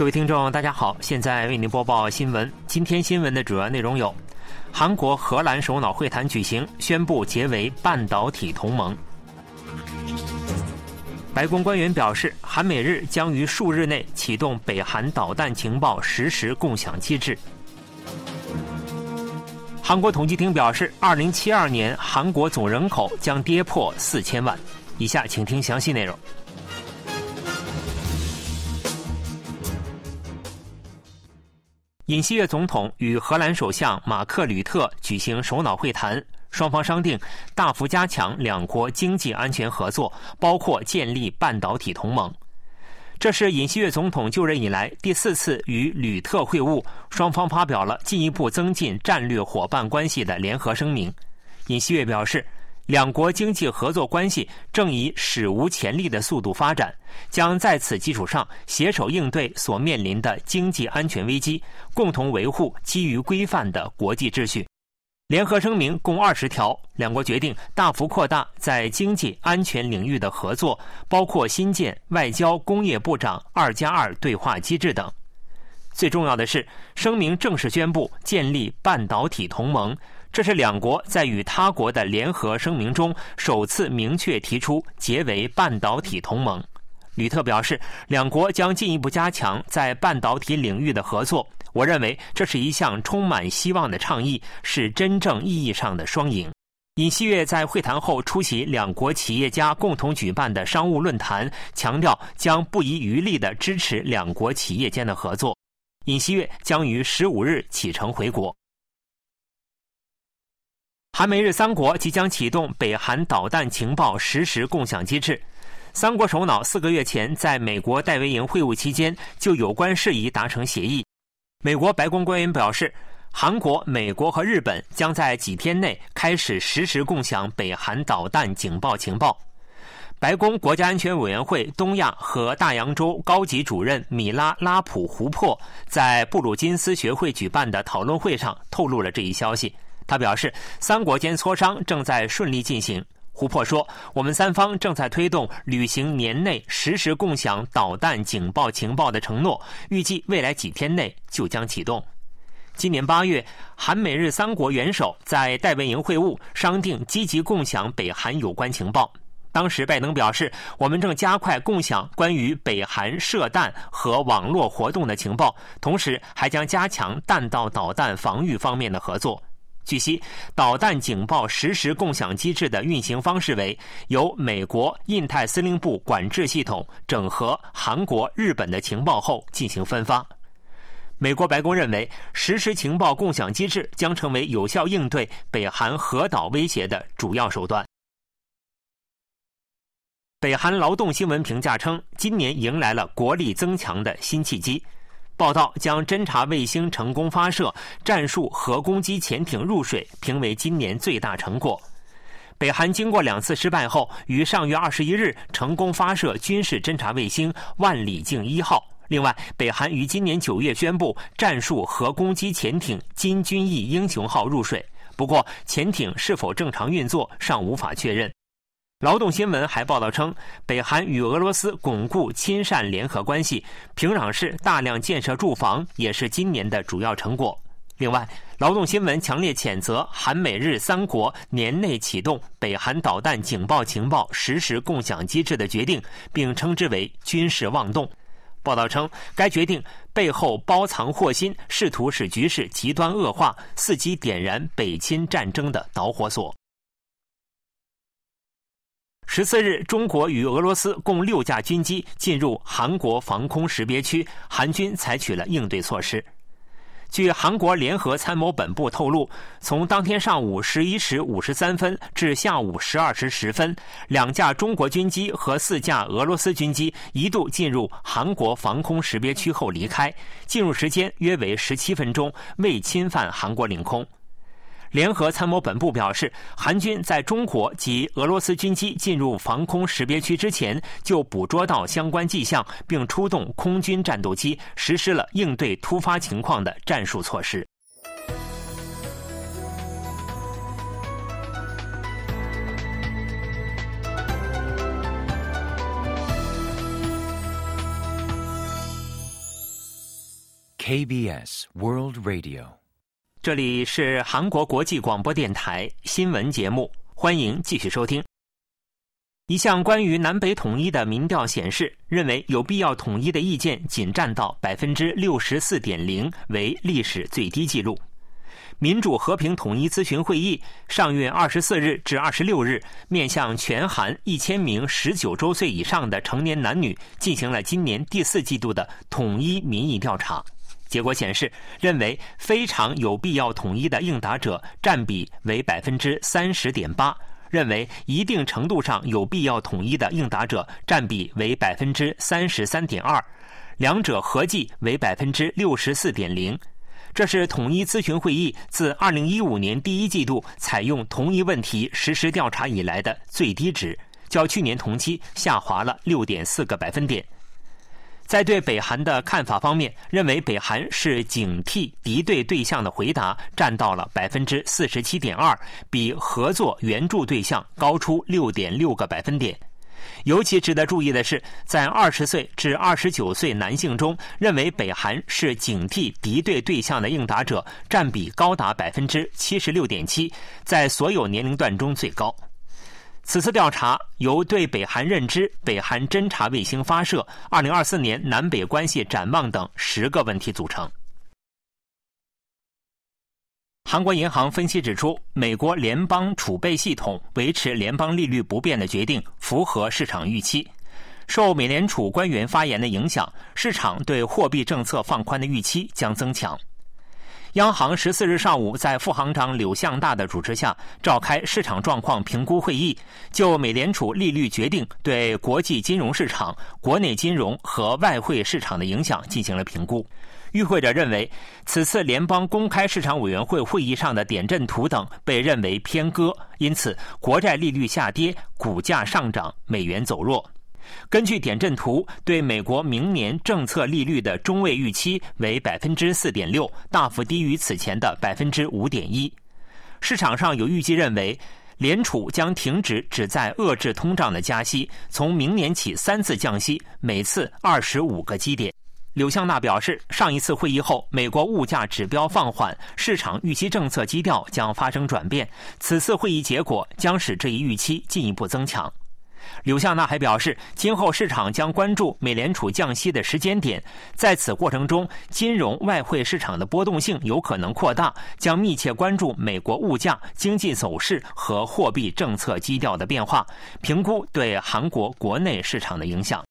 各位听众，大家好，现在为您播报新闻。今天新闻的主要内容有：韩国、荷兰首脑会谈举行，宣布结为半导体同盟。白宫官员表示，韩美日将于数日内启动北韩导弹情报实时共享机制。韩国统计厅表示，二零七二年韩国总人口将跌破四千万。以下请听详细内容。尹锡悦总统与荷兰首相马克·吕特举行首脑会谈，双方商定大幅加强两国经济安全合作，包括建立半导体同盟。这是尹锡悦总统就任以来第四次与吕特会晤，双方发表了进一步增进战略伙伴关系的联合声明。尹锡悦表示。两国经济合作关系正以史无前例的速度发展，将在此基础上携手应对所面临的经济安全危机，共同维护基于规范的国际秩序。联合声明共二十条，两国决定大幅扩大在经济安全领域的合作，包括新建外交工业部长二加二对话机制等。最重要的是，声明正式宣布建立半导体同盟。这是两国在与他国的联合声明中首次明确提出结为半导体同盟。吕特表示，两国将进一步加强在半导体领域的合作。我认为这是一项充满希望的倡议，是真正意义上的双赢。尹锡悦在会谈后出席两国企业家共同举办的商务论坛，强调将不遗余力地支持两国企业间的合作。尹锡悦将于十五日启程回国。韩美日三国即将启动北韩导弹情报实时共享机制。三国首脑四个月前在美国戴维营会晤期间，就有关事宜达成协议。美国白宫官员表示，韩国、美国和日本将在几天内开始实时共享北韩导弹警报情报。白宫国家安全委员会东亚和大洋洲高级主任米拉拉普胡珀在布鲁金斯学会举办的讨论会上透露了这一消息。他表示，三国间磋商正在顺利进行。胡珀说：“我们三方正在推动履行年内实时共享导弹警报情报的承诺，预计未来几天内就将启动。”今年八月，韩美日三国元首在戴维营会晤，商定积极共享北韩有关情报。当时，拜登表示：“我们正加快共享关于北韩射弹和网络活动的情报，同时还将加强弹道导弹防御方面的合作。”据悉，导弹警报实时共享机制的运行方式为由美国印太司令部管制系统整合韩国、日本的情报后进行分发。美国白宫认为，实时情报共享机制将成为有效应对北韩核岛威胁的主要手段。北韩劳动新闻评价称，今年迎来了国力增强的新契机。报道将侦察卫星成功发射、战术核攻击潜艇入水评为今年最大成果。北韩经过两次失败后，于上月二十一日成功发射军事侦察卫星“万里镜一号”。另外，北韩于今年九月宣布战术核攻击潜艇“金军义英雄号”入水，不过潜艇是否正常运作尚无法确认。劳动新闻还报道称，北韩与俄罗斯巩固亲善联合关系，平壤市大量建设住房也是今年的主要成果。另外，劳动新闻强烈谴责韩美日三国年内启动北韩导弹警报情报实时共享机制的决定，并称之为军事妄动。报道称，该决定背后包藏祸心，试图使局势极端恶化，伺机点燃北侵战争的导火索。十四日，中国与俄罗斯共六架军机进入韩国防空识别区，韩军采取了应对措施。据韩国联合参谋本部透露，从当天上午十一时五十三分至下午十二时十分，两架中国军机和四架俄罗斯军机一度进入韩国防空识别区后离开，进入时间约为十七分钟，未侵犯韩国领空。联合参谋本部表示，韩军在中国及俄罗斯军机进入防空识别区之前，就捕捉到相关迹象，并出动空军战斗机，实施了应对突发情况的战术措施。KBS World Radio，这里是韩国国际广播电台新闻节目，欢迎继续收听。一项关于南北统一的民调显示，认为有必要统一的意见仅占到百分之六十四点零，为历史最低纪录。民主和平统一咨询会议上月二十四日至二十六日，面向全韩一千名十九周岁以上的成年男女进行了今年第四季度的统一民意调查。结果显示，认为非常有必要统一的应答者占比为百分之三十点八。认为一定程度上有必要统一的应答者占比为百分之三十三点二，两者合计为百分之六十四点零。这是统一咨询会议自二零一五年第一季度采用同一问题实施调查以来的最低值，较去年同期下滑了六点四个百分点。在对北韩的看法方面，认为北韩是警惕敌对对象的回答占到了百分之四十七点二，比合作援助对象高出六点六个百分点。尤其值得注意的是，在二十岁至二十九岁男性中，认为北韩是警惕敌对对象的应答者占比高达百分之七十六点七，在所有年龄段中最高。此次调查由对北韩认知、北韩侦察卫星发射、二零二四年南北关系展望等十个问题组成。韩国银行分析指出，美国联邦储备系统维持联邦利率不变的决定符合市场预期。受美联储官员发言的影响，市场对货币政策放宽的预期将增强。央行十四日上午在副行长柳向大的主持下召开市场状况评估会议，就美联储利率决定对国际金融市场、国内金融和外汇市场的影响进行了评估。与会者认为，此次联邦公开市场委员会会议上的点阵图等被认为偏鸽，因此国债利率下跌，股价上涨，美元走弱。根据点阵图，对美国明年政策利率的中位预期为百分之四点六，大幅低于此前的百分之五点一。市场上有预计认为，联储将停止旨在遏制通胀的加息，从明年起三次降息，每次二十五个基点。柳向纳表示，上一次会议后，美国物价指标放缓，市场预期政策基调将发生转变。此次会议结果将使这一预期进一步增强。柳向娜还表示，今后市场将关注美联储降息的时间点，在此过程中，金融外汇市场的波动性有可能扩大，将密切关注美国物价、经济走势和货币政策基调的变化，评估对韩国国内市场的影响。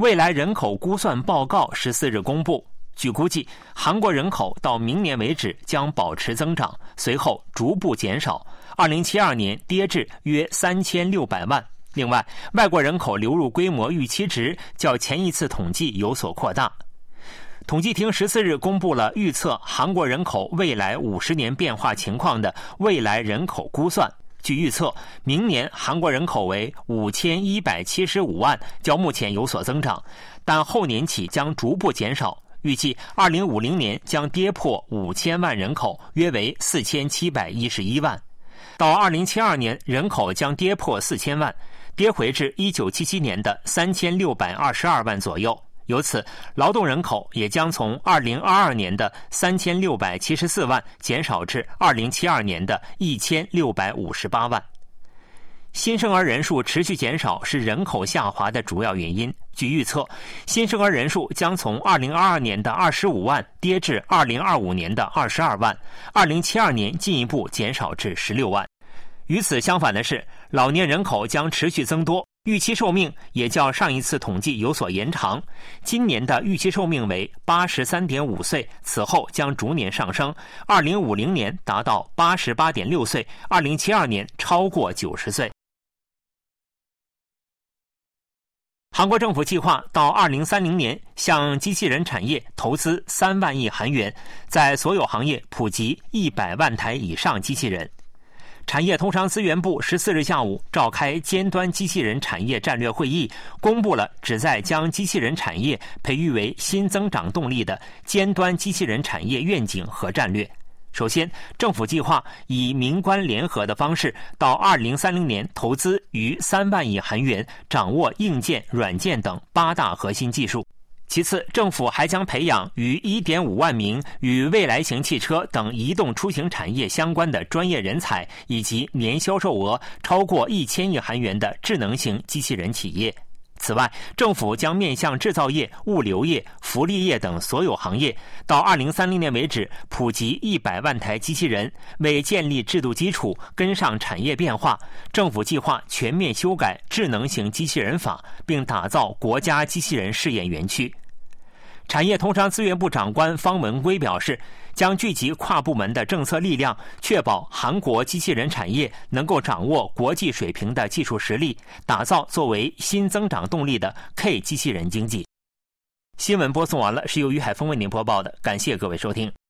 未来人口估算报告十四日公布。据估计，韩国人口到明年为止将保持增长，随后逐步减少。二零七二年跌至约三千六百万。另外，外国人口流入规模预期值较前一次统计有所扩大。统计厅十四日公布了预测韩国人口未来五十年变化情况的未来人口估算。据预测，明年韩国人口为五千一百七十五万，较目前有所增长，但后年起将逐步减少。预计二零五零年将跌破五千万人口，约为四千七百一十一万；到二零七二年，人口将跌破四千万，跌回至一九七七年的三千六百二十二万左右。由此，劳动人口也将从二零二二年的三千六百七十四万减少至二零七二年的一千六百五十八万。新生儿人数持续减少是人口下滑的主要原因。据预测，新生儿人数将从2022年的25万跌至2025年的22万，2072年进一步减少至16万。与此相反的是，老年人口将持续增多，预期寿命也较上一次统计有所延长。今年的预期寿命为83.5岁，此后将逐年上升，2050年达到88.6岁，2072年超过90岁。韩国政府计划到二零三零年向机器人产业投资三万亿韩元，在所有行业普及一百万台以上机器人。产业通商资源部十四日下午召开尖端机器人产业战略会议，公布了旨在将机器人产业培育为新增长动力的尖端机器人产业愿景和战略。首先，政府计划以民官联合的方式，到二零三零年投资逾三万亿韩元，掌握硬件、软件等八大核心技术。其次，政府还将培养逾1.5万名与未来型汽车等移动出行产业相关的专业人才，以及年销售额超过一千亿韩元的智能型机器人企业。此外，政府将面向制造业、物流业、福利业等所有行业，到2030年为止普及100万台机器人。为建立制度基础、跟上产业变化，政府计划全面修改智能型机器人法，并打造国家机器人试验园区。产业通商资源部长官方文圭表示，将聚集跨部门的政策力量，确保韩国机器人产业能够掌握国际水平的技术实力，打造作为新增长动力的 K 机器人经济。新闻播送完了，是由于海峰为您播报的，感谢各位收听。